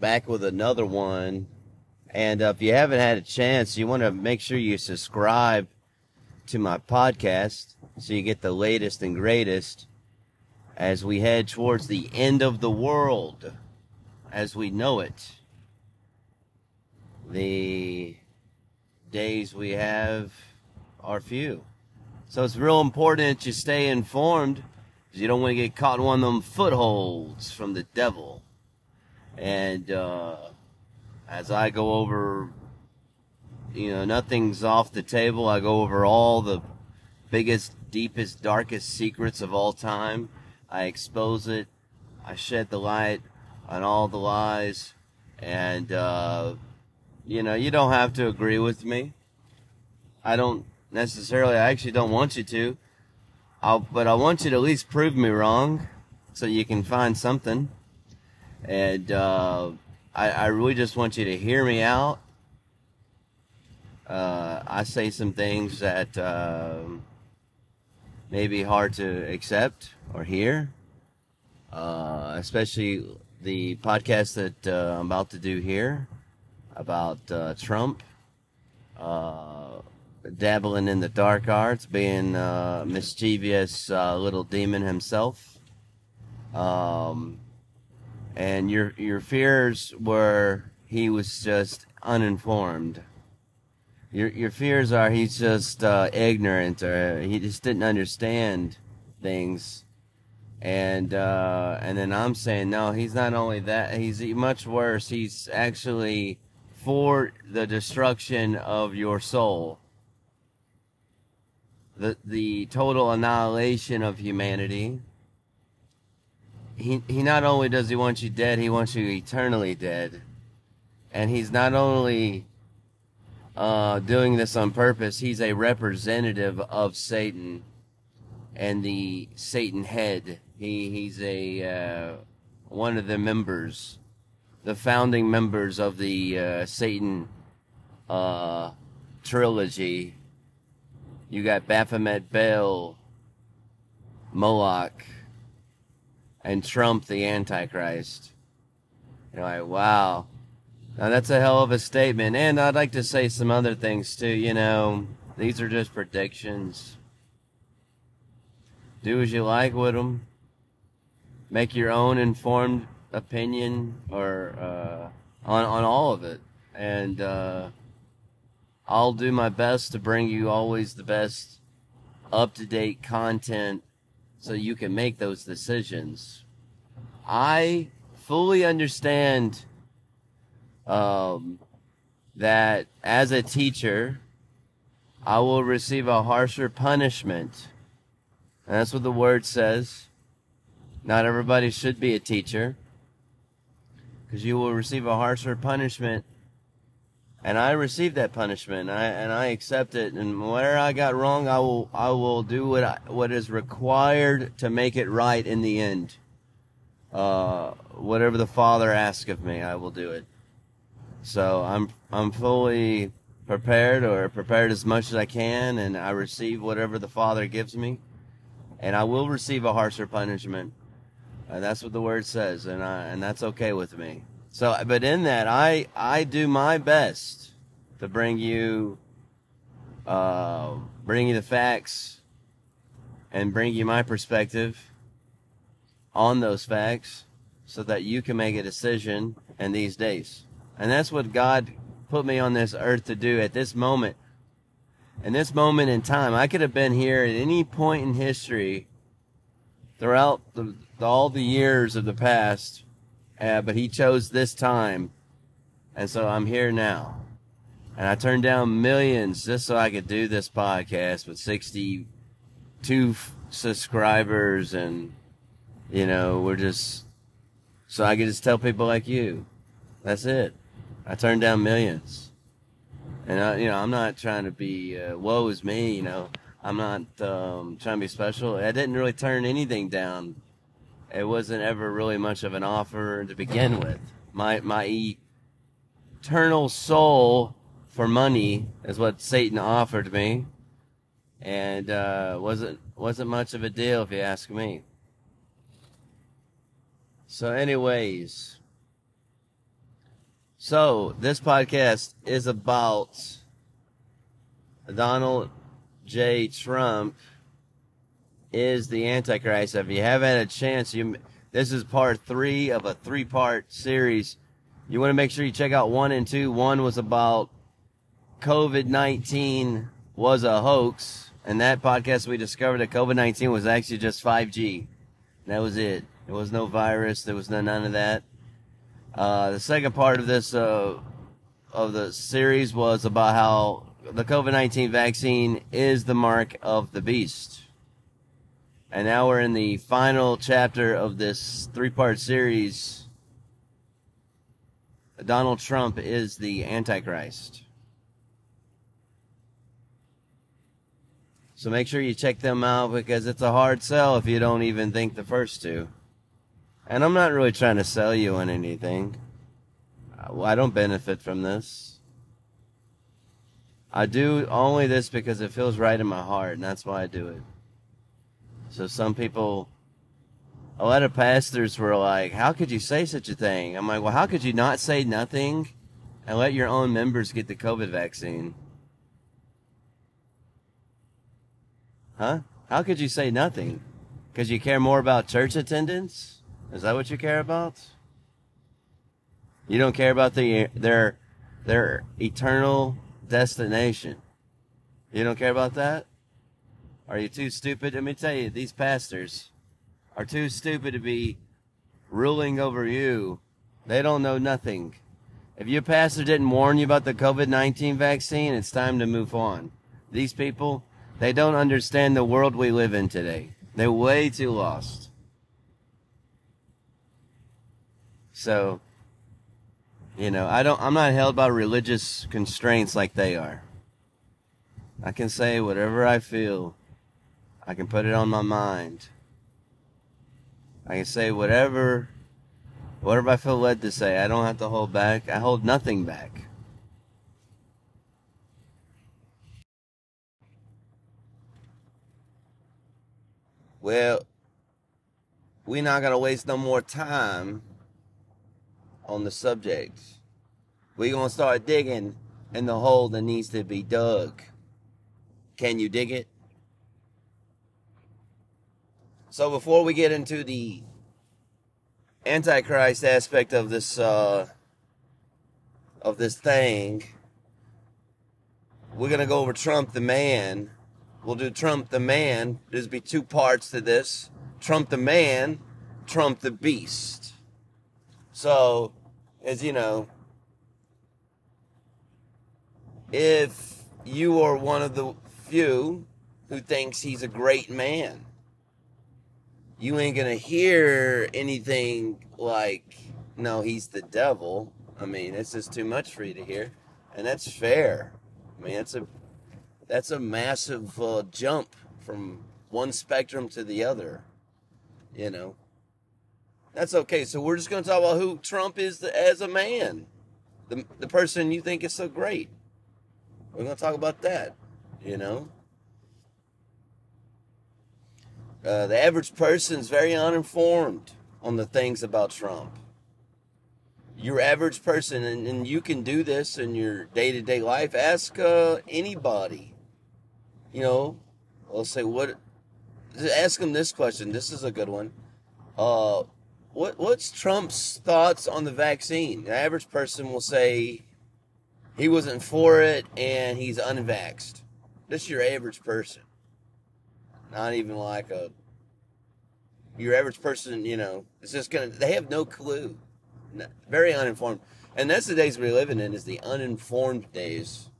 back with another one. And uh, if you haven't had a chance, you want to make sure you subscribe to my podcast so you get the latest and greatest as we head towards the end of the world as we know it. The days we have are few. So it's real important that you stay informed because you don't want to get caught in one of them footholds from the devil. And uh, as I go over, you know, nothing's off the table. I go over all the biggest, deepest, darkest secrets of all time. I expose it. I shed the light on all the lies. And, uh, you know, you don't have to agree with me. I don't necessarily, I actually don't want you to. I'll, but I want you to at least prove me wrong so you can find something. And, uh, I, I really just want you to hear me out. Uh, I say some things that, uh, may be hard to accept or hear. Uh, especially the podcast that uh, I'm about to do here about uh, Trump uh, dabbling in the dark arts, being a mischievous little demon himself. Um, and your your fears were he was just uninformed. Your your fears are he's just uh, ignorant or he just didn't understand things and uh, and then I'm saying no, he's not only that, he's much worse. He's actually for the destruction of your soul, the the total annihilation of humanity. He he not only does he want you dead, he wants you eternally dead, and he's not only uh, doing this on purpose. He's a representative of Satan and the Satan head he he's a uh, one of the members, the founding members of the uh, Satan uh, trilogy. You got Baphomet Baal, Moloch, and Trump the Antichrist. You know, like, wow. Now that's a hell of a statement. And I'd like to say some other things too. You know, these are just predictions. Do as you like with them make your own informed opinion or uh, on on all of it, and uh, I'll do my best to bring you always the best up to date content so you can make those decisions. I fully understand um, that as a teacher, I will receive a harsher punishment. And that's what the word says. Not everybody should be a teacher because you will receive a harsher punishment. And I received that punishment, and I, and I accept it. And whatever I got wrong, I will I will do what I, what is required to make it right in the end. Uh, whatever the Father asks of me, I will do it. So I'm I'm fully prepared, or prepared as much as I can, and I receive whatever the Father gives me, and I will receive a harsher punishment. Uh, that's what the word says, and I, and that's okay with me. So, but in that, I I do my best to bring you, uh, bring you the facts, and bring you my perspective on those facts, so that you can make a decision in these days. And that's what God put me on this earth to do at this moment. In this moment in time, I could have been here at any point in history throughout the, all the years of the past, uh, but he chose this time, and so I'm here now. And I turned down millions just so I could do this podcast with 62 f- subscribers, and you know, we're just so I could just tell people like you. That's it. I turned down millions, and I, you know, I'm not trying to be uh, woe is me. You know, I'm not um, trying to be special. I didn't really turn anything down. It wasn't ever really much of an offer to begin with. My my eternal soul for money is what Satan offered me, and uh, wasn't wasn't much of a deal if you ask me. So, anyways, So, this podcast is about Donald J. Trump is the Antichrist. If you haven't had a chance, you this is part three of a three part series. You want to make sure you check out one and two. One was about COVID 19 was a hoax. And that podcast, we discovered that COVID 19 was actually just 5G. That was it. There was no virus. There was no, none of that. Uh, the second part of this uh, of the series was about how the COVID nineteen vaccine is the mark of the beast, and now we're in the final chapter of this three part series. Donald Trump is the Antichrist. So make sure you check them out because it's a hard sell if you don't even think the first two. And I'm not really trying to sell you on anything. Uh, I don't benefit from this. I do only this because it feels right in my heart, and that's why I do it. So some people, a lot of pastors were like, How could you say such a thing? I'm like, Well, how could you not say nothing and let your own members get the COVID vaccine? Huh? How could you say nothing? Because you care more about church attendance? Is that what you care about? You don't care about the their their eternal destination. You don't care about that? Are you too stupid? Let me tell you, these pastors are too stupid to be ruling over you. They don't know nothing. If your pastor didn't warn you about the COVID 19 vaccine, it's time to move on. These people, they don't understand the world we live in today. They're way too lost. So, you know, I don't, I'm not held by religious constraints like they are. I can say whatever I feel. I can put it on my mind. I can say whatever, whatever I feel led to say. I don't have to hold back. I hold nothing back. Well, we're not going to waste no more time on the subject. We're going to start digging in the hole that needs to be dug. Can you dig it? So before we get into the antichrist aspect of this uh, of this thing, we're gonna go over Trump the man. We'll do Trump the man. There's be two parts to this: Trump the man, Trump the beast. So as you know, if you are one of the few who thinks he's a great man, you ain't gonna hear anything like, no, he's the devil. I mean, it's just too much for you to hear, and that's fair. I mean, that's a that's a massive uh, jump from one spectrum to the other. You know, that's okay. So we're just to talk about who Trump is as a man, the the person you think is so great. We're to talk about that. You know, uh, the average person is very uninformed on the things about Trump. Your average person, and, and you can do this in your day to day life. Ask uh, anybody. You know, let's say what. Ask them this question. This is a good one. Uh, what what's Trump's thoughts on the vaccine? The average person will say he wasn't for it and he's unvaxxed. This is your average person. Not even like a your average person, you know, it's just gonna they have no clue. Very uninformed. And that's the days we're living in is the uninformed days.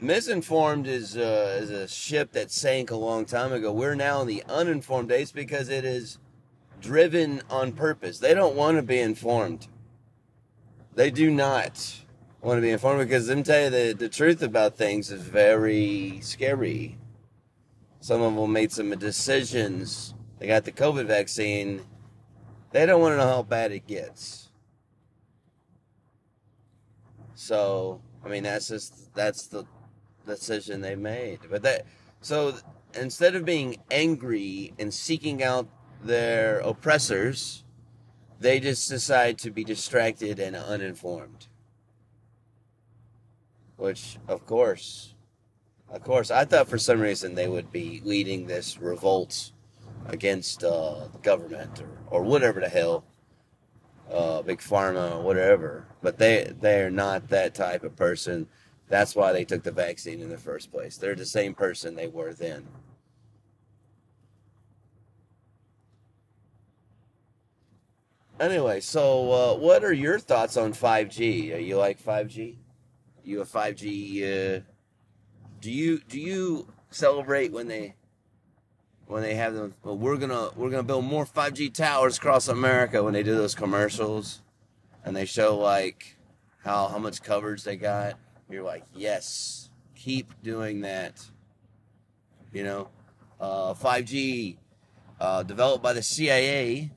Misinformed is uh, is a ship that sank a long time ago. We're now in the uninformed days because it is driven on purpose. They don't want to be informed. They do not want to be informed because them tell you the, the truth about things is very scary. Some of them made some decisions. They got the COVID vaccine. They don't want to know how bad it gets. So, I mean, that's just, that's the decision they made. But that, so instead of being angry and seeking out their oppressors, They just decide to be distracted and uninformed. Which, of course, of course, I thought for some reason they would be leading this revolt against uh, the government or, or whatever the hell, uh, big pharma whatever. But they they are not that type of person. That's why they took the vaccine in the first place. They're the same person they were then. Anyway, so uh, what are your thoughts on 5G? Are you like 5G? You a 5G? Do you do you celebrate when they when they have them? Well, we're gonna we're gonna build more 5G towers across America when they do those commercials, and they show like how how much coverage they got. You're like, yes, keep doing that. You know, uh, 5G uh, developed by the CIA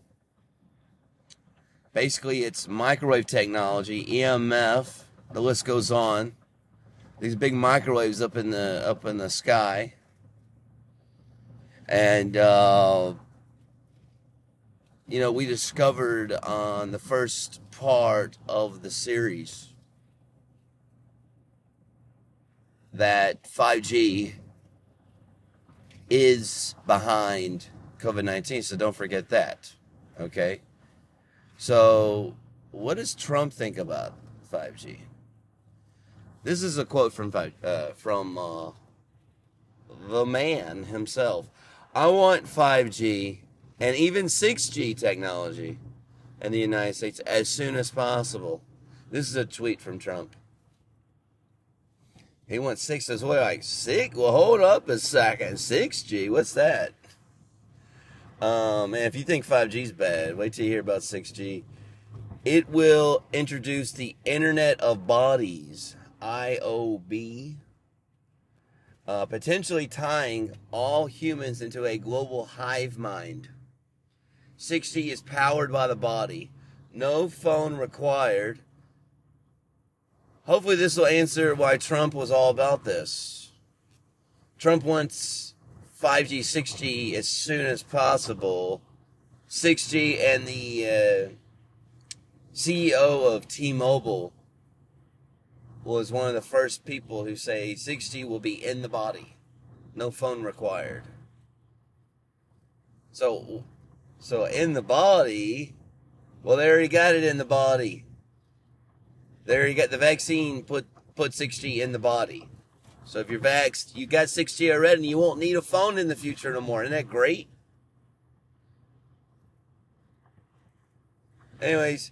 Basically, it's microwave technology, EMF. The list goes on. These big microwaves up in the up in the sky, and uh, you know we discovered on the first part of the series that 5G is behind COVID 19. So don't forget that. Okay? So, what does Trump think about 5G? This is a quote from uh, from uh, the man himself. I want 5G and even 6G technology in the United States as soon as possible. This is a tweet from Trump. He wants six as well. Like six? Well, hold up a second. 6G? What's that? Um, and if you think 5G is bad, wait till you hear about 6G. It will introduce the Internet of Bodies, IOB, uh, potentially tying all humans into a global hive mind. 6G is powered by the body, no phone required. Hopefully, this will answer why Trump was all about this. Trump wants 5G, 6G as soon as possible. 6G and the uh, CEO of T-Mobile was one of the first people who say 6G will be in the body, no phone required. So, so in the body, well, they already got it in the body. They already got the vaccine put put 6G in the body. So if you're vaxxed, you got 6G already and you won't need a phone in the future no more. Isn't that great? Anyways,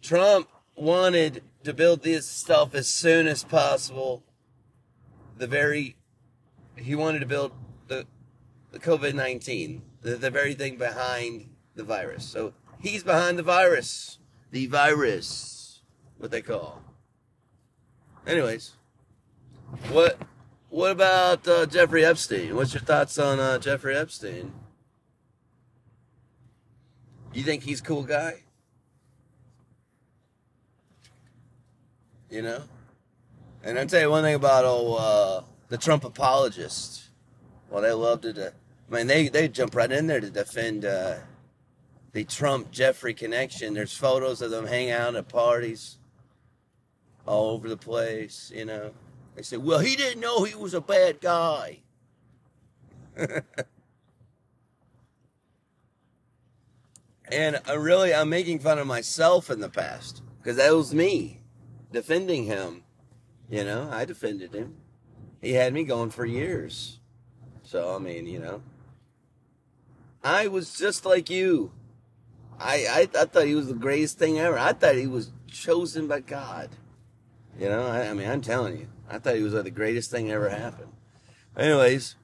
Trump wanted to build this stuff as soon as possible. The very, he wanted to build the, the COVID 19, the, the very thing behind the virus. So he's behind the virus. The virus, what they call. Anyways. What what about uh, Jeffrey Epstein? What's your thoughts on uh, Jeffrey Epstein? You think he's a cool guy? You know? And I'll tell you one thing about oh, uh, the Trump apologists. Well, they loved it. I mean, they, they jump right in there to defend uh, the Trump Jeffrey connection. There's photos of them hanging out at parties all over the place, you know. They said, well, he didn't know he was a bad guy. and I really, I'm making fun of myself in the past because that was me defending him. You know, I defended him. He had me going for years. So, I mean, you know, I was just like you. I, I, I thought he was the greatest thing ever. I thought he was chosen by God. You know, I, I mean, I'm telling you. I thought he was like the greatest thing ever happened. Anyways,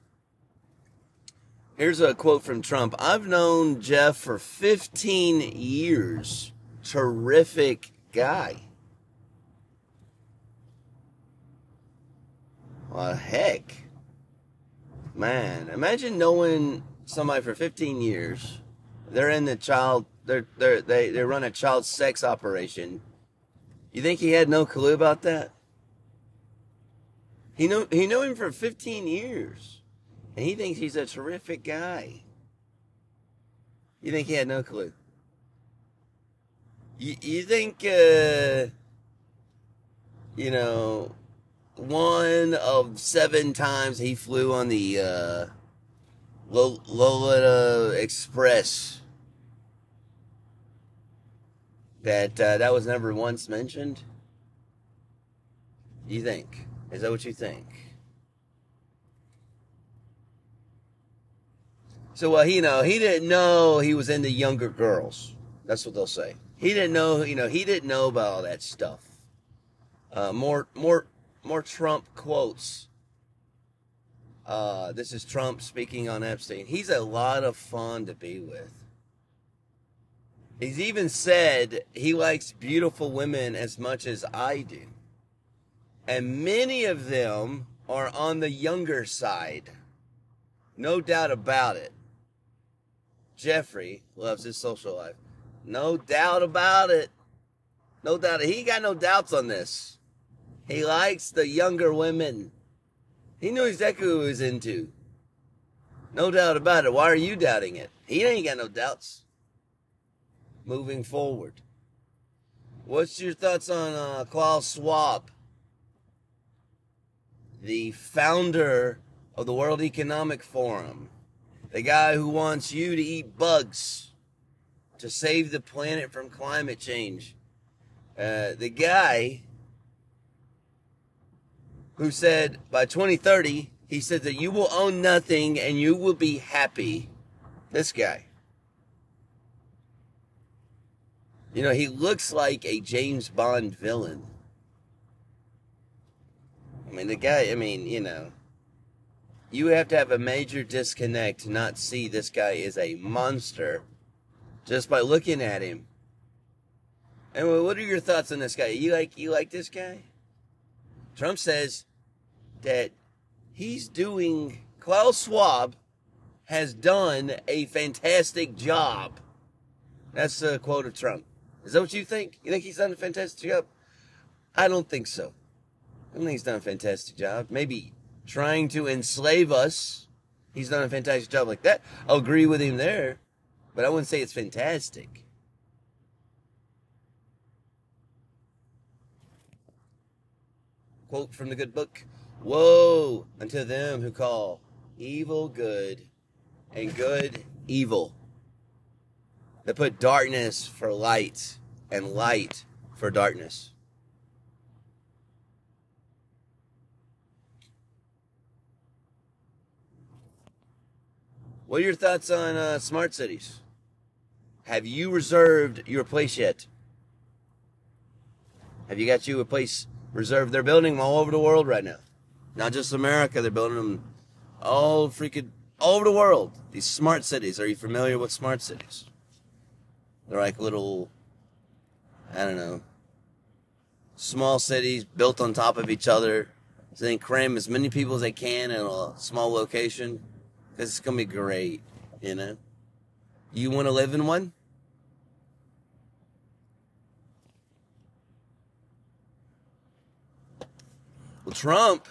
here's a quote from Trump. I've known Jeff for 15 years. Terrific guy. Well, heck. Man, imagine knowing somebody for 15 years. They're in the child, they're, they're, they, they run a child sex operation. You think he had no clue about that? He knew he knew him for 15 years, and he thinks he's a terrific guy. You think he had no clue? You, you think, uh, you know, one of seven times he flew on the uh, Lolita Express that uh, that was never once mentioned? You think? Is that what you think? So, well, you know, he didn't know he was into younger girls. That's what they'll say. He didn't know, you know, he didn't know about all that stuff. Uh, more, more, more Trump quotes. Uh, this is Trump speaking on Epstein. He's a lot of fun to be with. He's even said he likes beautiful women as much as I do. And many of them are on the younger side. No doubt about it. Jeffrey loves his social life. No doubt about it. No doubt. He got no doubts on this. He likes the younger women. He knew exactly who he was into. No doubt about it. Why are you doubting it? He ain't got no doubts. Moving forward. What's your thoughts on uh, Klaus Schwab? The founder of the World Economic Forum. The guy who wants you to eat bugs to save the planet from climate change. Uh, the guy who said by 2030, he said that you will own nothing and you will be happy. This guy. You know, he looks like a James Bond villain. I mean, the guy, I mean, you know, you have to have a major disconnect to not see this guy is a monster just by looking at him. And what are your thoughts on this guy? You like you like this guy? Trump says that he's doing Klaus Schwab has done a fantastic job. That's a quote of Trump. Is that what you think? You think he's done a fantastic job? I don't think so. I don't think he's done a fantastic job. Maybe trying to enslave us. He's done a fantastic job like that. I'll agree with him there, but I wouldn't say it's fantastic. Quote from the good book Woe unto them who call evil good and good evil, that put darkness for light and light for darkness. What are your thoughts on uh, smart cities? Have you reserved your place yet? Have you got you a place reserved? They're building them all over the world right now. Not just America, they're building them all freaking all over the world. These smart cities. Are you familiar with smart cities? They're like little, I don't know, small cities built on top of each other. So they cram as many people as they can in a small location. Because it's going to be great, you know? You want to live in one? Well, Trump,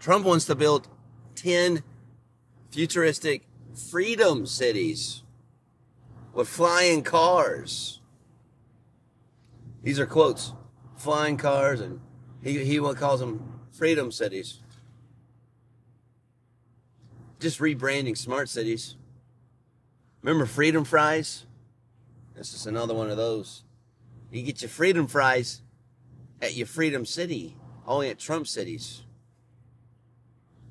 Trump wants to build 10 futuristic freedom cities with flying cars. These are quotes. Flying cars, and he, he calls them freedom cities just rebranding smart cities. Remember Freedom Fries? This is another one of those. You get your Freedom Fries at your Freedom City, only at Trump cities.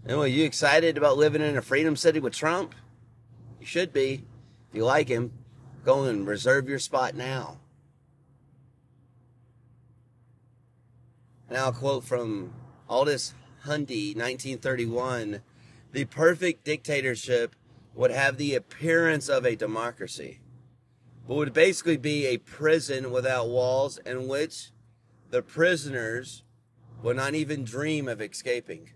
And anyway, you excited about living in a Freedom City with Trump? You should be. If you like him, go and reserve your spot now. Now, a quote from Aldous Huxley, 1931 the perfect dictatorship would have the appearance of a democracy, but would basically be a prison without walls in which the prisoners would not even dream of escaping.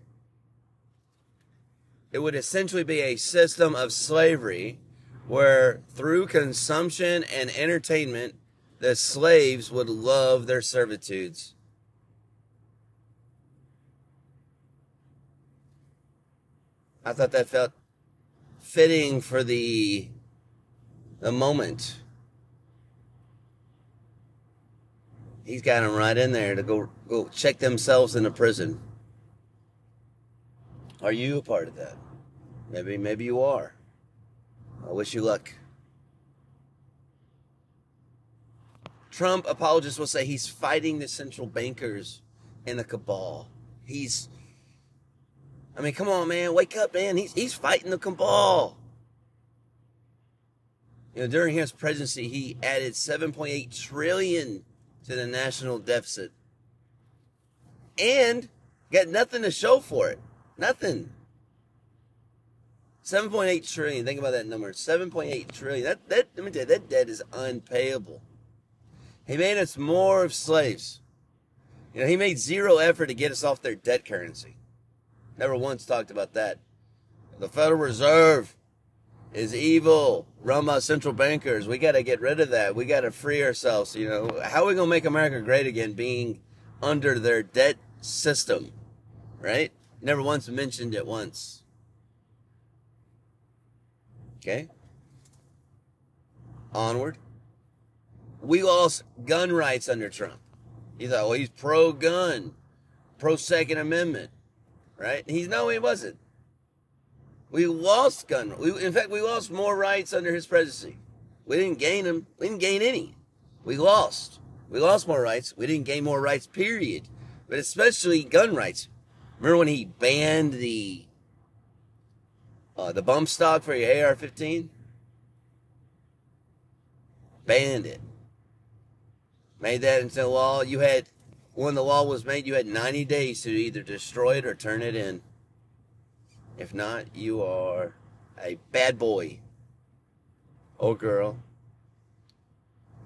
It would essentially be a system of slavery where through consumption and entertainment, the slaves would love their servitudes. I thought that felt fitting for the the moment. He's got them right in there to go go check themselves into prison. Are you a part of that? Maybe maybe you are. I wish you luck. Trump apologists will say he's fighting the central bankers and the cabal. He's I mean, come on, man, wake up, man. He's he's fighting the cabal. You know, during his presidency, he added 7.8 trillion to the national deficit, and got nothing to show for it. Nothing. 7.8 trillion. Think about that number. 7.8 trillion. That that let me tell you, that debt is unpayable. He made us more of slaves. You know, he made zero effort to get us off their debt currency. Never once talked about that. The Federal Reserve is evil, by central bankers. We got to get rid of that. We got to free ourselves. You know, how are we going to make America great again being under their debt system? Right? Never once mentioned it once. Okay? Onward. We lost gun rights under Trump. He thought, well, he's oh, pro gun, pro Second Amendment right? He's no, he wasn't. We lost gun. We, in fact, we lost more rights under his presidency. We didn't gain them. We didn't gain any. We lost. We lost more rights. We didn't gain more rights. Period. But especially gun rights. Remember when he banned the uh, the bump stock for your AR-15? Banned it. Made that into law. You had when the law was made, you had 90 days to either destroy it or turn it in. If not, you are a bad boy or girl.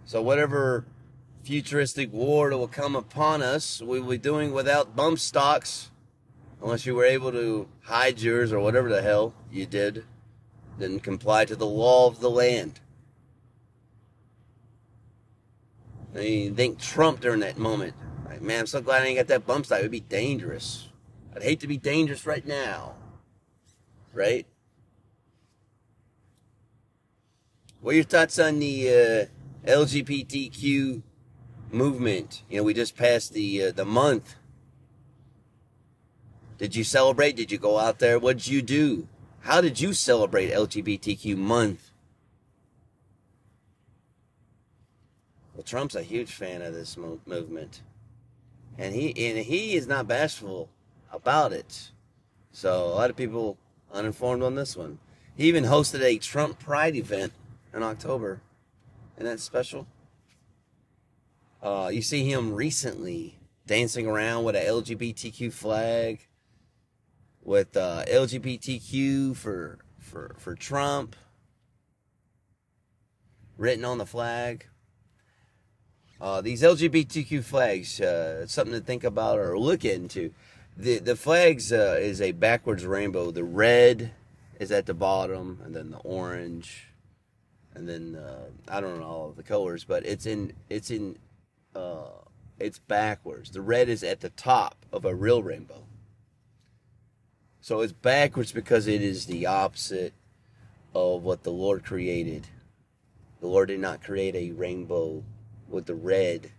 So, whatever futuristic war that will come upon us, we will be doing without bump stocks, unless you were able to hide yours or whatever the hell you did, didn't comply to the law of the land. I mean, think Trump during that moment like, man, I'm so glad I ain't got that bump stock. It would be dangerous. I'd hate to be dangerous right now. Right? What are your thoughts on the uh, LGBTQ movement? You know, we just passed the uh, the month. Did you celebrate? Did you go out there? What did you do? How did you celebrate LGBTQ month? Well, Trump's a huge fan of this mo- movement and he and he is not bashful about it. So a lot of people uninformed on this one. He even hosted a Trump Pride event in October, Isn't that special. Uh, you see him recently dancing around with a LGBTQ flag, with uh, LGBTQ for for for Trump written on the flag. Uh, these LGBTQ flags, uh, something to think about or look into. The the flags uh, is a backwards rainbow. The red is at the bottom, and then the orange, and then uh, I don't know all of the colors, but it's in it's in uh, it's backwards. The red is at the top of a real rainbow. So it's backwards because it is the opposite of what the Lord created. The Lord did not create a rainbow with the red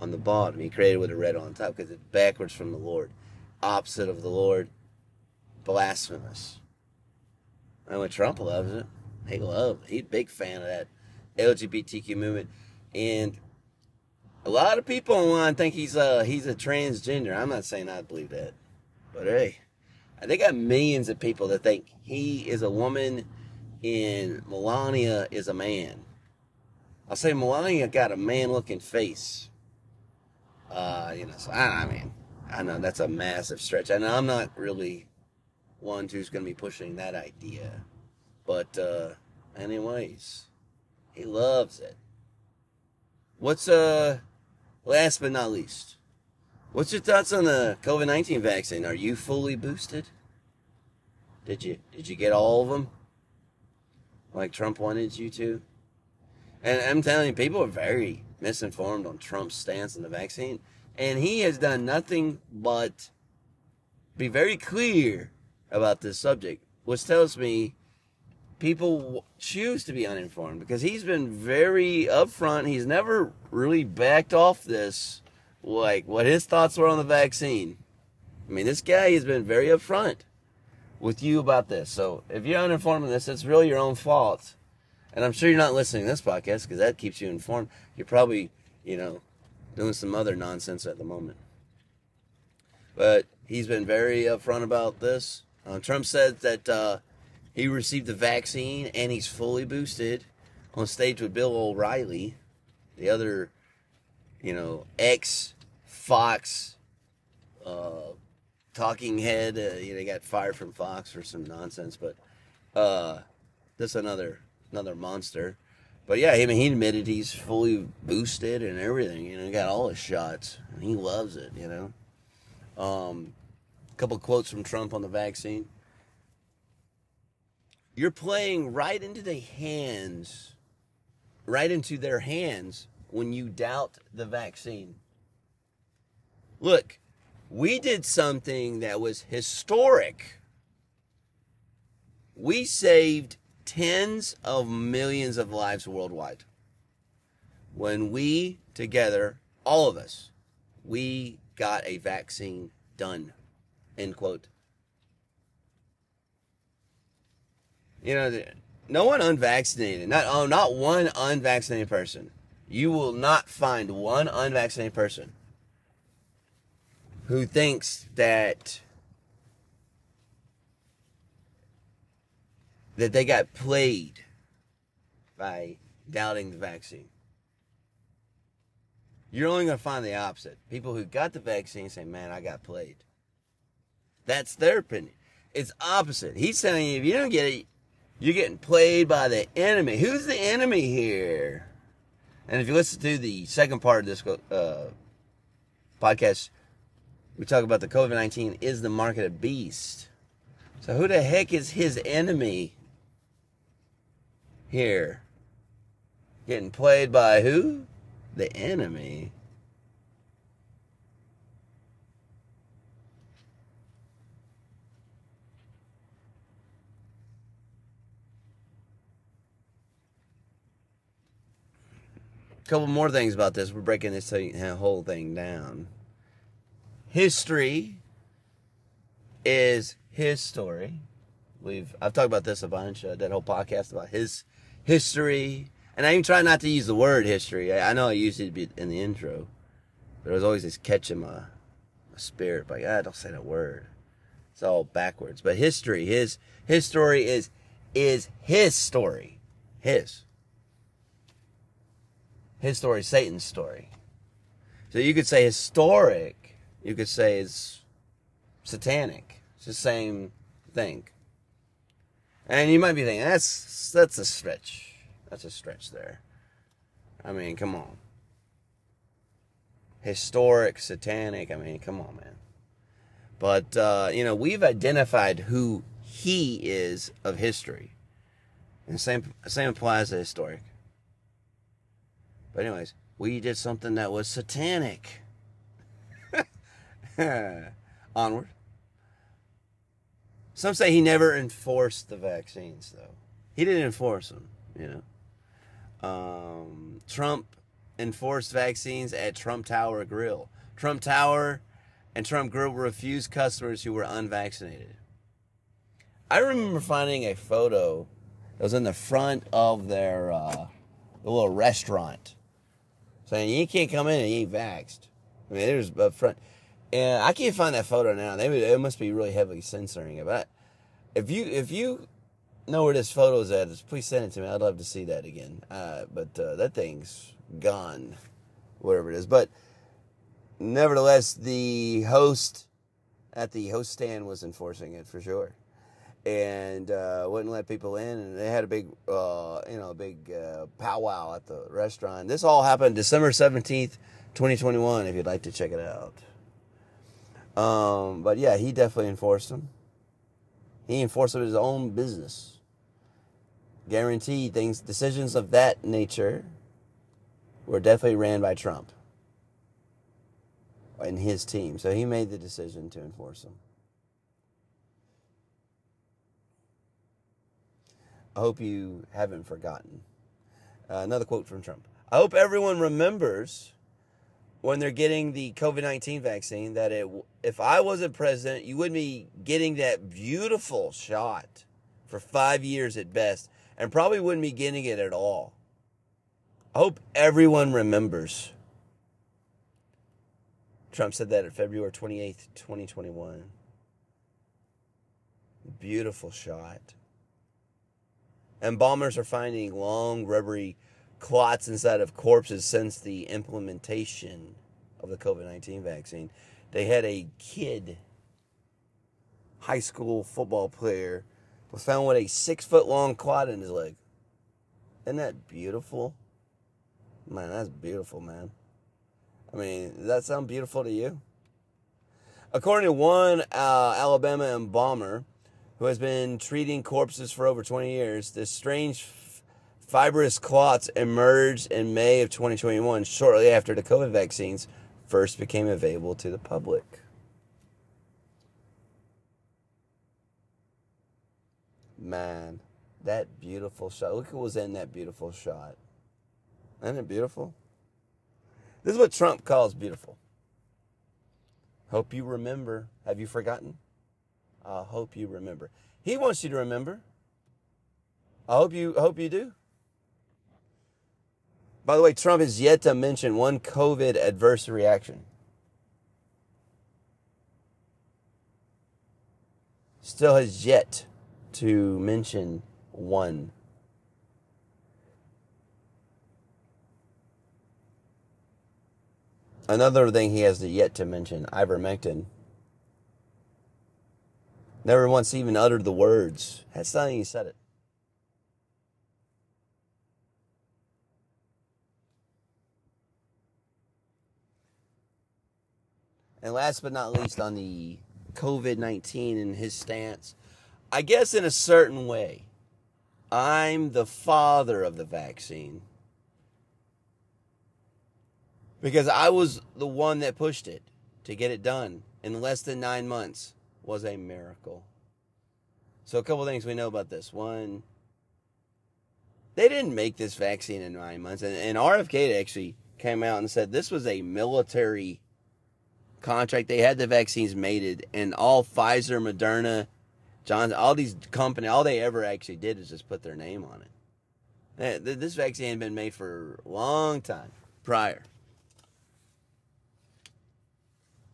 on the bottom. He created with the red on top because it's backwards from the Lord, opposite of the Lord, blasphemous. I know Trump loves it. He loves it. He's a big fan of that LGBTQ movement. And a lot of people online think he's a, he's a transgender. I'm not saying I believe that. But hey, they got millions of people that think he is a woman and Melania is a man. I'll say Melania got a man looking face. Uh, you know, so I, I mean, I know that's a massive stretch. And I'm not really one who's going to be pushing that idea. But, uh, anyways, he loves it. What's, uh, last but not least, what's your thoughts on the COVID 19 vaccine? Are you fully boosted? Did you, did you get all of them? Like Trump wanted you to? And I'm telling you, people are very misinformed on Trump's stance on the vaccine. And he has done nothing but be very clear about this subject, which tells me people choose to be uninformed because he's been very upfront. He's never really backed off this, like what his thoughts were on the vaccine. I mean, this guy has been very upfront with you about this. So if you're uninformed on this, it's really your own fault. And I'm sure you're not listening to this podcast because that keeps you informed. You're probably, you know, doing some other nonsense at the moment. But he's been very upfront about this. Uh, Trump said that uh, he received the vaccine and he's fully boosted on stage with Bill O'Reilly, the other, you know, ex Fox uh, talking head. You know, he got fired from Fox for some nonsense, but uh, this another another monster. But yeah, I mean, he admitted he's fully boosted and everything. You know, he got all his shots, and he loves it. You know. Um, a couple quotes from Trump on the vaccine. You're playing right into the hands, right into their hands when you doubt the vaccine. Look, we did something that was historic. We saved tens of millions of lives worldwide. When we together, all of us, we got a vaccine done. End quote. You know, no one unvaccinated, not oh, not one unvaccinated person. You will not find one unvaccinated person who thinks that that they got played by doubting the vaccine. You're only going to find the opposite. People who got the vaccine say, "Man, I got played." That's their opinion. It's opposite. He's telling you if you don't get it, you're getting played by the enemy. Who's the enemy here? And if you listen to the second part of this uh, podcast, we talk about the COVID 19 is the market a beast. So who the heck is his enemy here? Getting played by who? The enemy. A couple more things about this. We're breaking this whole thing down. History is his story. We've I've talked about this a bunch. Uh, that whole podcast about his history, and I even try not to use the word history. I, I know I used it in the intro, but there was always this catch in my, my spirit. Like, ah, don't say that word. It's all backwards. But history, his his story is is his story, his his story is Satan's story. So you could say historic, you could say it's satanic. It's the same thing. And you might be thinking, that's that's a stretch. That's a stretch there. I mean, come on. Historic, satanic, I mean, come on, man. But uh, you know, we've identified who he is of history. And same same applies to historic. But anyways, we did something that was satanic. Onward. Some say he never enforced the vaccines, though. He didn't enforce them, you know. Um, Trump enforced vaccines at Trump Tower Grill. Trump Tower and Trump Grill refused customers who were unvaccinated. I remember finding a photo that was in the front of their uh, the little restaurant saying you can't come in and ain't vaxxed. I mean, there's up front, and I can't find that photo now. They it must be really heavily censoring it. But if you if you know where this photo is at, please send it to me. I'd love to see that again. Uh, but uh, that thing's gone, whatever it is. But nevertheless, the host at the host stand was enforcing it for sure and uh, wouldn't let people in. And they had a big, uh, you know, a big uh, powwow at the restaurant. This all happened December seventeenth, twenty twenty one. If you'd like to check it out. Um, but yeah, he definitely enforced them. He enforced them his own business. Guaranteed things, decisions of that nature were definitely ran by Trump and his team. So he made the decision to enforce them. I hope you haven't forgotten. Uh, another quote from Trump. I hope everyone remembers when they're getting the COVID 19 vaccine that it, if I wasn't president, you wouldn't be getting that beautiful shot for five years at best and probably wouldn't be getting it at all. I hope everyone remembers. Trump said that at February 28th, 2021. Beautiful shot. Embalmers are finding long, rubbery clots inside of corpses since the implementation of the COVID 19 vaccine. They had a kid, high school football player, was found with a six foot long clot in his leg. Isn't that beautiful? Man, that's beautiful, man. I mean, does that sound beautiful to you? According to one uh, Alabama embalmer who has been treating corpses for over 20 years, this strange fibrous clots emerged in May of 2021, shortly after the COVID vaccines first became available to the public. Man, that beautiful shot. Look who was in that beautiful shot. Isn't it beautiful? This is what Trump calls beautiful. Hope you remember. Have you forgotten? I hope you remember. He wants you to remember. I hope you I hope you do. By the way, Trump has yet to mention one COVID adverse reaction. Still has yet to mention one. Another thing he has yet to mention ivermectin. Never once even uttered the words. That's not even said it. And last but not least, on the COVID 19 and his stance, I guess in a certain way, I'm the father of the vaccine. Because I was the one that pushed it to get it done in less than nine months was a miracle. So, a couple things we know about this. One, they didn't make this vaccine in nine months. And, and RFK actually came out and said this was a military contract. They had the vaccines mated, and all Pfizer, Moderna, Johnson, all these companies, all they ever actually did is just put their name on it. This vaccine had been made for a long time prior.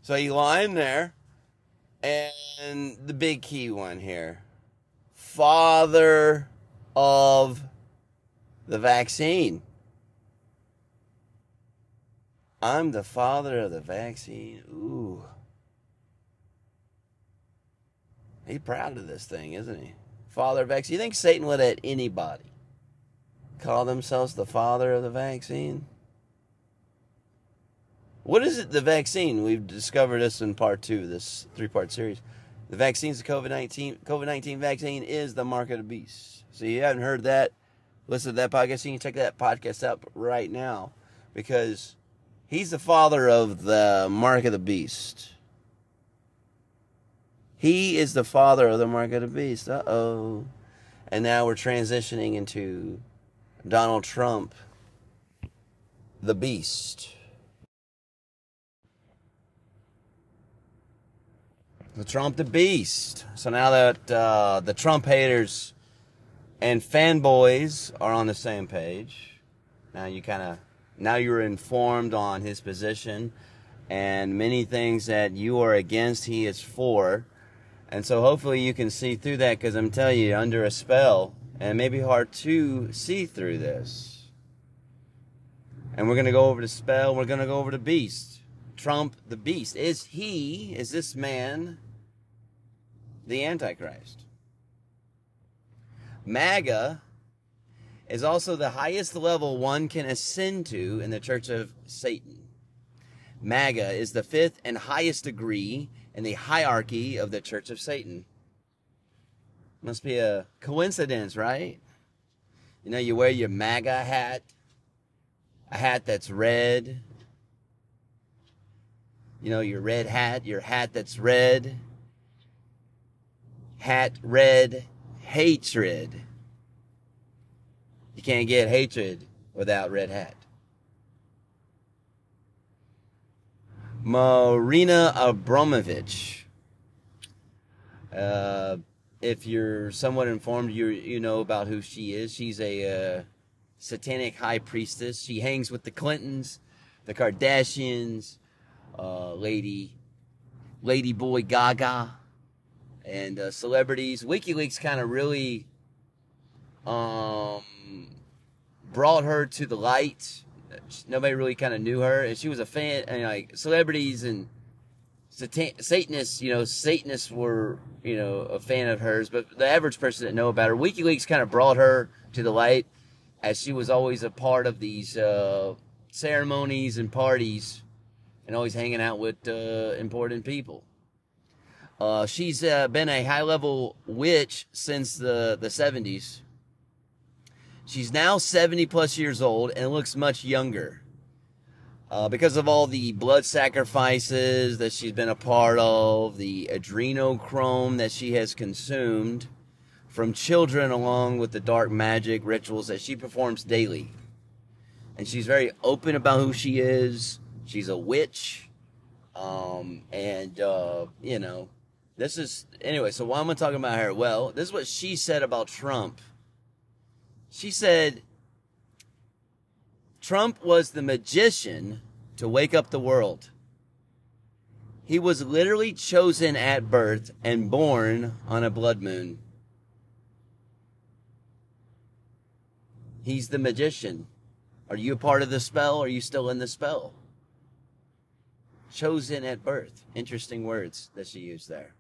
So you line there, and the big key one here father of the vaccine. I'm the father of the vaccine. Ooh. He's proud of this thing, isn't he? Father of vaccine. You think Satan would let anybody call themselves the father of the vaccine? What is it, the vaccine? We've discovered this in part two this three part series. The vaccine's the COVID 19 COVID 19 vaccine is the mark of the beast. So you haven't heard that, listen to that podcast. You can check that podcast out right now because he's the father of the mark of the beast. He is the father of the mark of the beast. Uh oh. And now we're transitioning into Donald Trump, the beast. The Trump the beast. So now that uh, the Trump haters and fanboys are on the same page, now you kind of now you're informed on his position and many things that you are against, he is for. And so hopefully you can see through that because I'm telling you, under a spell, and it may be hard to see through this. And we're going to go over the spell, we're going to go over the beast. Trump the beast. Is he, is this man, the Antichrist? MAGA is also the highest level one can ascend to in the Church of Satan. MAGA is the fifth and highest degree in the hierarchy of the Church of Satan. Must be a coincidence, right? You know, you wear your MAGA hat, a hat that's red. You know, your red hat, your hat that's red. Hat red, hatred. You can't get hatred without red hat. Marina Abramović. Uh, if you're somewhat informed, you you know about who she is. She's a uh, satanic high priestess. She hangs with the Clintons, the Kardashians, uh, Lady Lady Boy Gaga, and uh, celebrities. WikiLeaks kind of really um, brought her to the light. Nobody really kind of knew her, and she was a fan. And like celebrities and Satan- Satanists, you know, Satanists were you know a fan of hers, but the average person didn't know about her. WikiLeaks kind of brought her to the light, as she was always a part of these uh, ceremonies and parties, and always hanging out with uh, important people. Uh, she's uh, been a high level witch since the, the 70s. She's now 70 plus years old and looks much younger. Uh, because of all the blood sacrifices that she's been a part of, the adrenochrome that she has consumed from children, along with the dark magic rituals that she performs daily. And she's very open about who she is. She's a witch. Um, and, uh, you know, this is, anyway, so why am I talking about her? Well, this is what she said about Trump. She said, Trump was the magician to wake up the world. He was literally chosen at birth and born on a blood moon. He's the magician. Are you a part of the spell? Are you still in the spell? Chosen at birth. Interesting words that she used there.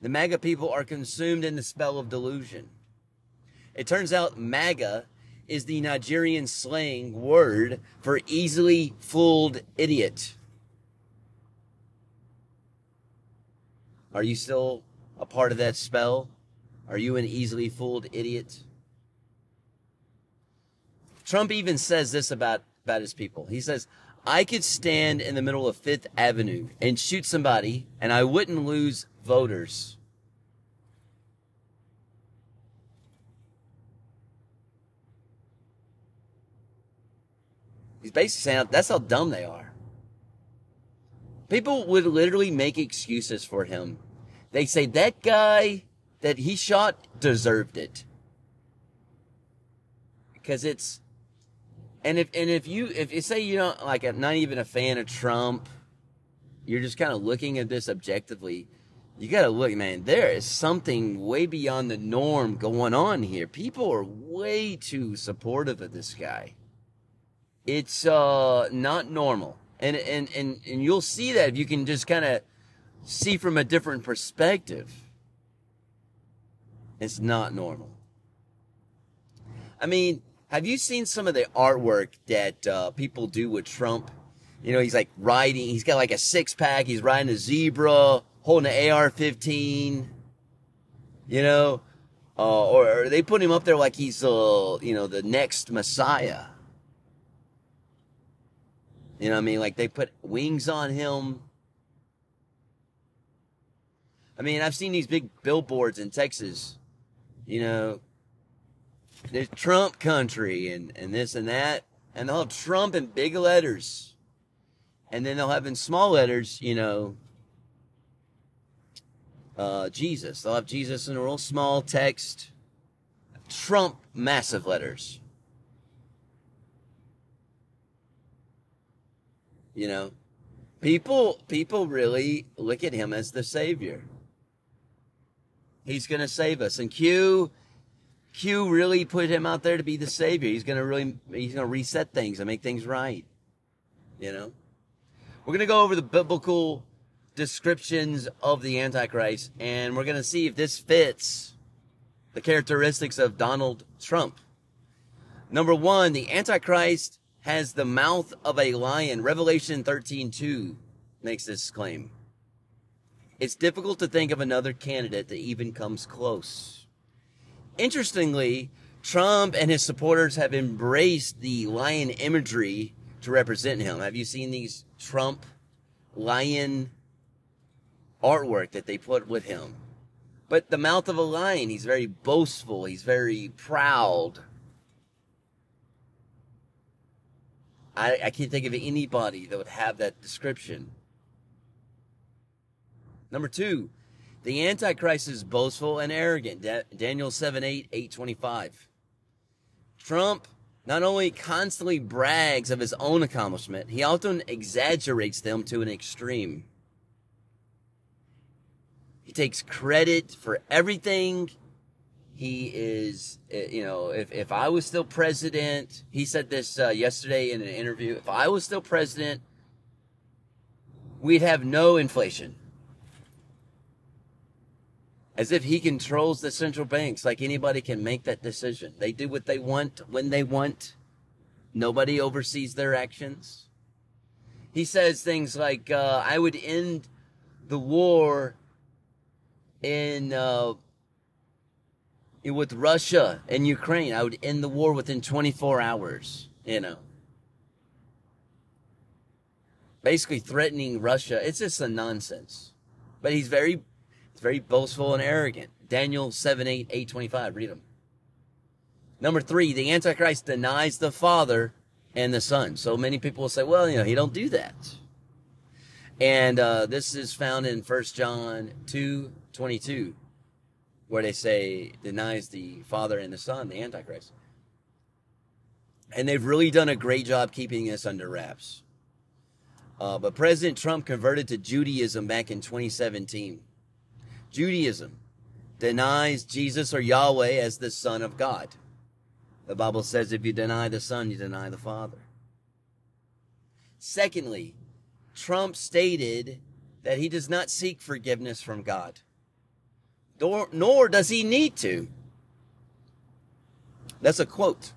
The MAGA people are consumed in the spell of delusion. It turns out MAGA is the Nigerian slang word for easily fooled idiot. Are you still a part of that spell? Are you an easily fooled idiot? Trump even says this about, about his people. He says, I could stand in the middle of Fifth Avenue and shoot somebody and I wouldn't lose voters. He's basically saying that's how dumb they are. People would literally make excuses for him. They say that guy that he shot deserved it. Because it's and if and if you if you say you don't like I'm not even a fan of Trump, you're just kind of looking at this objectively. You got to look, man. There is something way beyond the norm going on here. People are way too supportive of this guy. It's uh not normal, and and and and you'll see that if you can just kind of see from a different perspective. It's not normal. I mean, have you seen some of the artwork that uh, people do with Trump? You know, he's like riding, he's got like a six pack, he's riding a zebra, holding an AR 15, you know, uh, or, or, they put him up there like he's, uh, you know, the next Messiah. You know what I mean? Like they put wings on him. I mean, I've seen these big billboards in Texas, you know, there's Trump country and, and this and that. And they'll have Trump in big letters. And then they'll have in small letters, you know, uh, Jesus. They'll have Jesus in a real small text. Trump massive letters. You know, people people really look at him as the savior. He's going to save us. And Q Q really put him out there to be the savior. He's going to really, he's going to reset things and make things right. You know? We're going to go over the biblical descriptions of the Antichrist and we're going to see if this fits the characteristics of Donald Trump. Number one, the Antichrist has the mouth of a lion. Revelation 13 2 makes this claim. It's difficult to think of another candidate that even comes close. Interestingly, Trump and his supporters have embraced the lion imagery to represent him. Have you seen these Trump lion artwork that they put with him? But the mouth of a lion, he's very boastful, he's very proud. I, I can't think of anybody that would have that description. Number two, the Antichrist is boastful and arrogant. Da- Daniel 7 8, 825. Trump not only constantly brags of his own accomplishment, he often exaggerates them to an extreme. He takes credit for everything. He is, uh, you know, if, if I was still president, he said this uh, yesterday in an interview. If I was still president, we'd have no inflation. As if he controls the central banks, like anybody can make that decision. They do what they want when they want. Nobody oversees their actions. He says things like, uh, I would end the war in uh, with Russia and Ukraine. I would end the war within 24 hours. You know, basically threatening Russia. It's just a nonsense. But he's very, very boastful and arrogant. Daniel 7, 8, 8, 25. Read them. Number three, the Antichrist denies the Father and the Son. So many people will say, well, you know, he don't do that. And uh, this is found in First John 2, 22, where they say denies the Father and the Son, the Antichrist. And they've really done a great job keeping this under wraps. Uh, but President Trump converted to Judaism back in 2017. Judaism denies Jesus or Yahweh as the Son of God. The Bible says if you deny the Son, you deny the Father. Secondly, Trump stated that he does not seek forgiveness from God, nor, nor does he need to. That's a quote.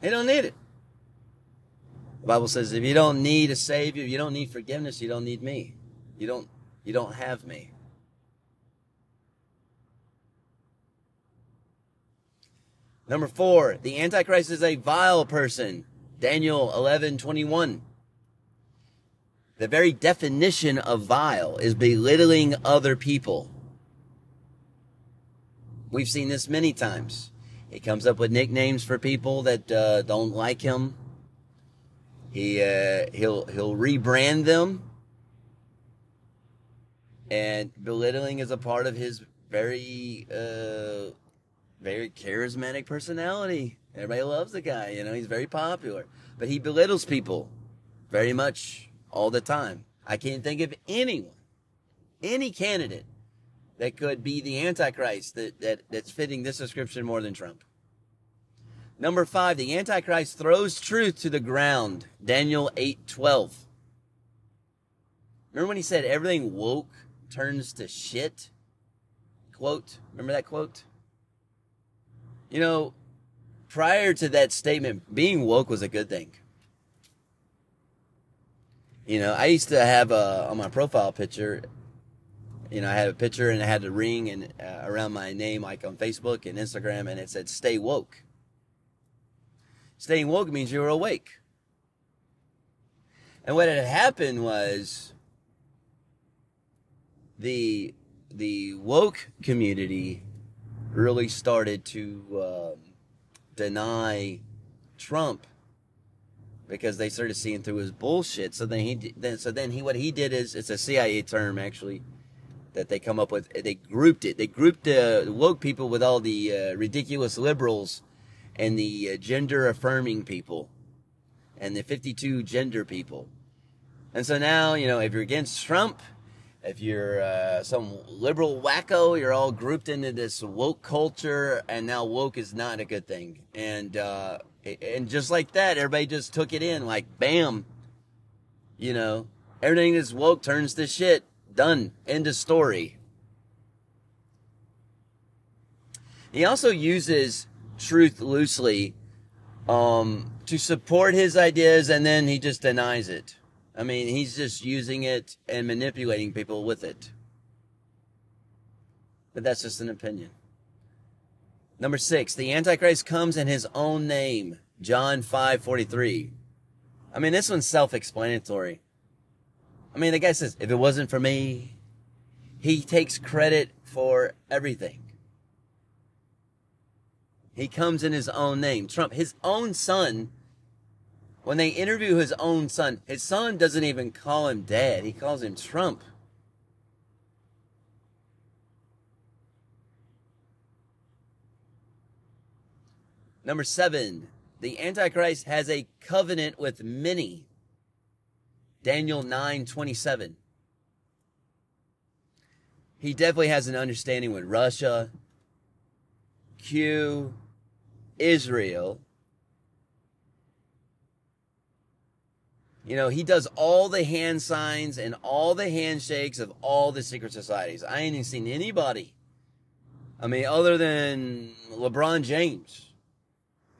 He don't need it. The Bible says if you don't need a savior, you don't need forgiveness, you don't need me. You don't you don't have me. Number 4, the antichrist is a vile person. Daniel 11:21. The very definition of vile is belittling other people. We've seen this many times. He comes up with nicknames for people that uh, don't like him. He uh, he'll he'll rebrand them, and belittling is a part of his very uh, very charismatic personality. Everybody loves the guy. You know, he's very popular, but he belittles people very much all the time. I can't think of anyone, any candidate that could be the Antichrist that, that, that's fitting this description more than Trump. Number five, the Antichrist throws truth to the ground. Daniel 8 12. Remember when he said everything woke turns to shit? Quote. Remember that quote? You know, prior to that statement, being woke was a good thing. You know, I used to have a, on my profile picture, you know, I had a picture and it had a ring and uh, around my name, like on Facebook and Instagram, and it said "Stay woke." Staying woke means you were awake. And what had happened was the the woke community really started to um, deny Trump because they started seeing through his bullshit. So then he then so then he what he did is it's a CIA term actually that they come up with. They grouped it. They grouped the woke people with all the uh, ridiculous liberals and the uh, gender affirming people and the 52 gender people. And so now, you know, if you're against Trump, if you're uh, some liberal wacko, you're all grouped into this woke culture, and now woke is not a good thing. And uh, and just like that, everybody just took it in, like bam, you know, everything that's woke turns to shit. Done. End of story. He also uses truth loosely um, to support his ideas, and then he just denies it. I mean, he's just using it and manipulating people with it. But that's just an opinion. Number six, the Antichrist comes in his own name. John 5 43. I mean, this one's self explanatory. I mean, the guy says, if it wasn't for me, he takes credit for everything. He comes in his own name. Trump, his own son, When they interview his own son, his son doesn't even call him dad. He calls him Trump. Number seven, the Antichrist has a covenant with many. Daniel 9 27. He definitely has an understanding with Russia, Q, Israel. You know, he does all the hand signs and all the handshakes of all the secret societies. I ain't even seen anybody. I mean, other than LeBron James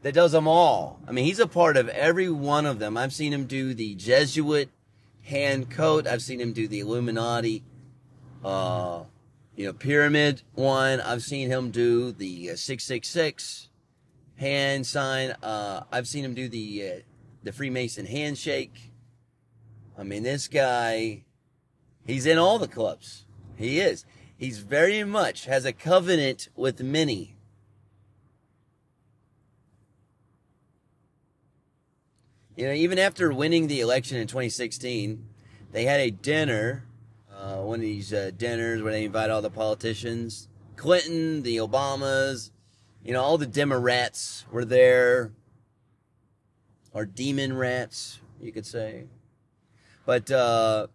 that does them all. I mean, he's a part of every one of them. I've seen him do the Jesuit hand coat. I've seen him do the Illuminati, uh, you know, pyramid one. I've seen him do the uh, 666 hand sign. Uh, I've seen him do the, uh, the Freemason handshake. I mean, this guy, he's in all the clubs. He is. He's very much has a covenant with many. You know, even after winning the election in 2016, they had a dinner, uh, one of these uh, dinners where they invite all the politicians. Clinton, the Obamas, you know, all the Democrats were there, or demon rats, you could say. But uh,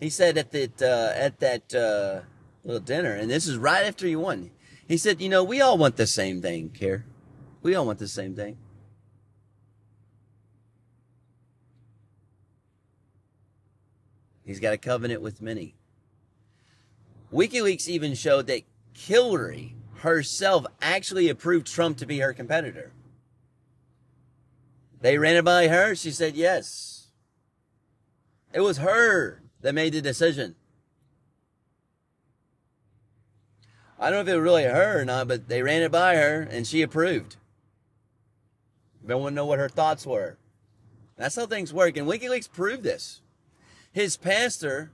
he said at that uh, at that uh, little dinner, and this is right after he won. He said, "You know, we all want the same thing, care. We all want the same thing." He's got a covenant with many. WikiLeaks even showed that Hillary herself actually approved Trump to be her competitor. They ran it by her. She said yes. It was her that made the decision. I don't know if it was really her or not, but they ran it by her and she approved. They want to know what her thoughts were. That's how things work. And WikiLeaks proved this. His pastor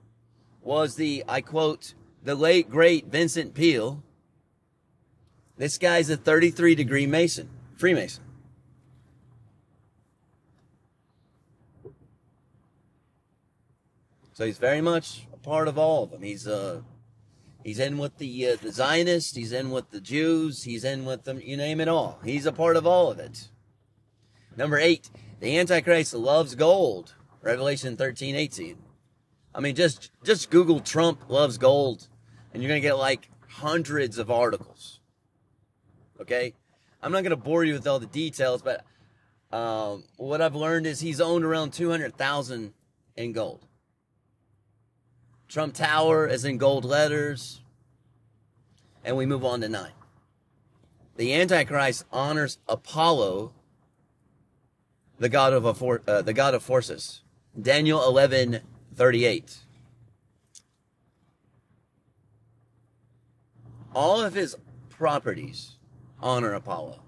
was the, I quote, the late great Vincent Peale. This guy's a 33 degree Mason, Freemason. So he's very much a part of all of them. He's uh he's in with the uh, the Zionists, he's in with the Jews, he's in with them, you name it all. He's a part of all of it. Number 8, the Antichrist loves gold. Revelation 13, 18. I mean, just just Google Trump loves gold, and you're gonna get like hundreds of articles. Okay, I'm not gonna bore you with all the details, but um, what I've learned is he's owned around two hundred thousand in gold. Trump Tower is in gold letters, and we move on to nine. The Antichrist honors Apollo, the god of a uh, the god of forces. Daniel 11 38. All of his properties honor Apollo.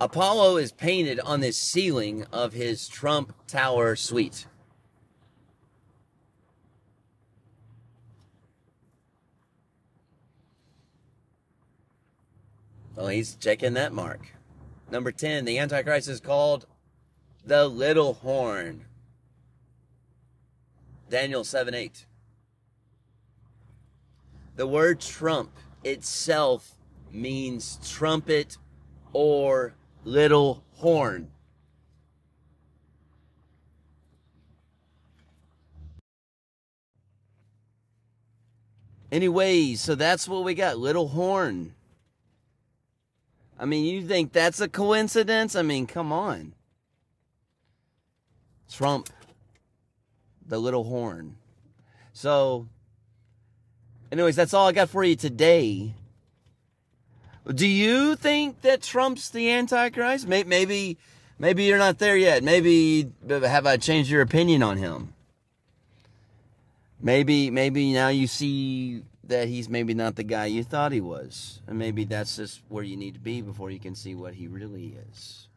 Apollo is painted on the ceiling of his Trump Tower suite. Well, he's checking that mark. Number 10, the Antichrist is called the Little Horn. Daniel 7 8. The word trump itself means trumpet or little horn. Anyways, so that's what we got. Little horn. I mean, you think that's a coincidence? I mean, come on. Trump the little horn. So, anyways, that's all I got for you today. Do you think that Trump's the Antichrist? Maybe, maybe you're not there yet. Maybe uh, have I changed your opinion on him? Maybe, maybe now you see that he's maybe not the guy you thought he was. And maybe that's just where you need to be before you can see what he really is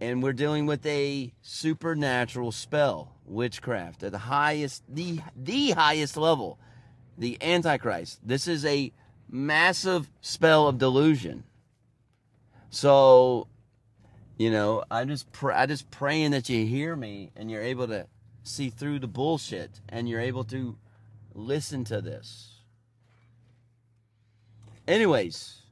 and we're dealing with a supernatural spell, witchcraft at the highest, the the highest level, the Antichrist. This is a massive spell of delusion. So, You know, I just pr- I just praying that you hear me and you're able to see through the bullshit and you're able to listen to this. Anyways,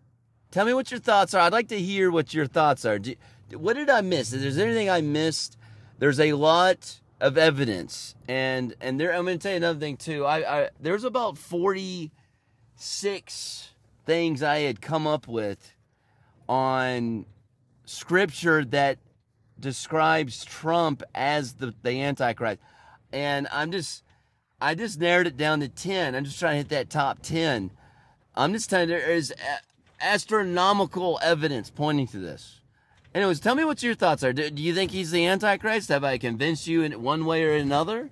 tell me what your thoughts are. I'd like to hear what your thoughts are. Do, what did I miss? Is there anything I missed, there's a lot of evidence, and and there. I'm going to tell you another thing too. I, I there's about 46 things I had come up with on scripture that describes Trump as the the Antichrist, and I'm just I just narrowed it down to 10. I'm just trying to hit that top 10. I'm just telling you, there is astronomical evidence pointing to this. Anyways, tell me what your thoughts are. Do, do you think he's the Antichrist? Have I convinced you in one way or another?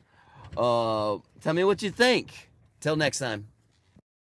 Uh, tell me what you think. Till next time.